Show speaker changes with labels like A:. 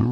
A: So.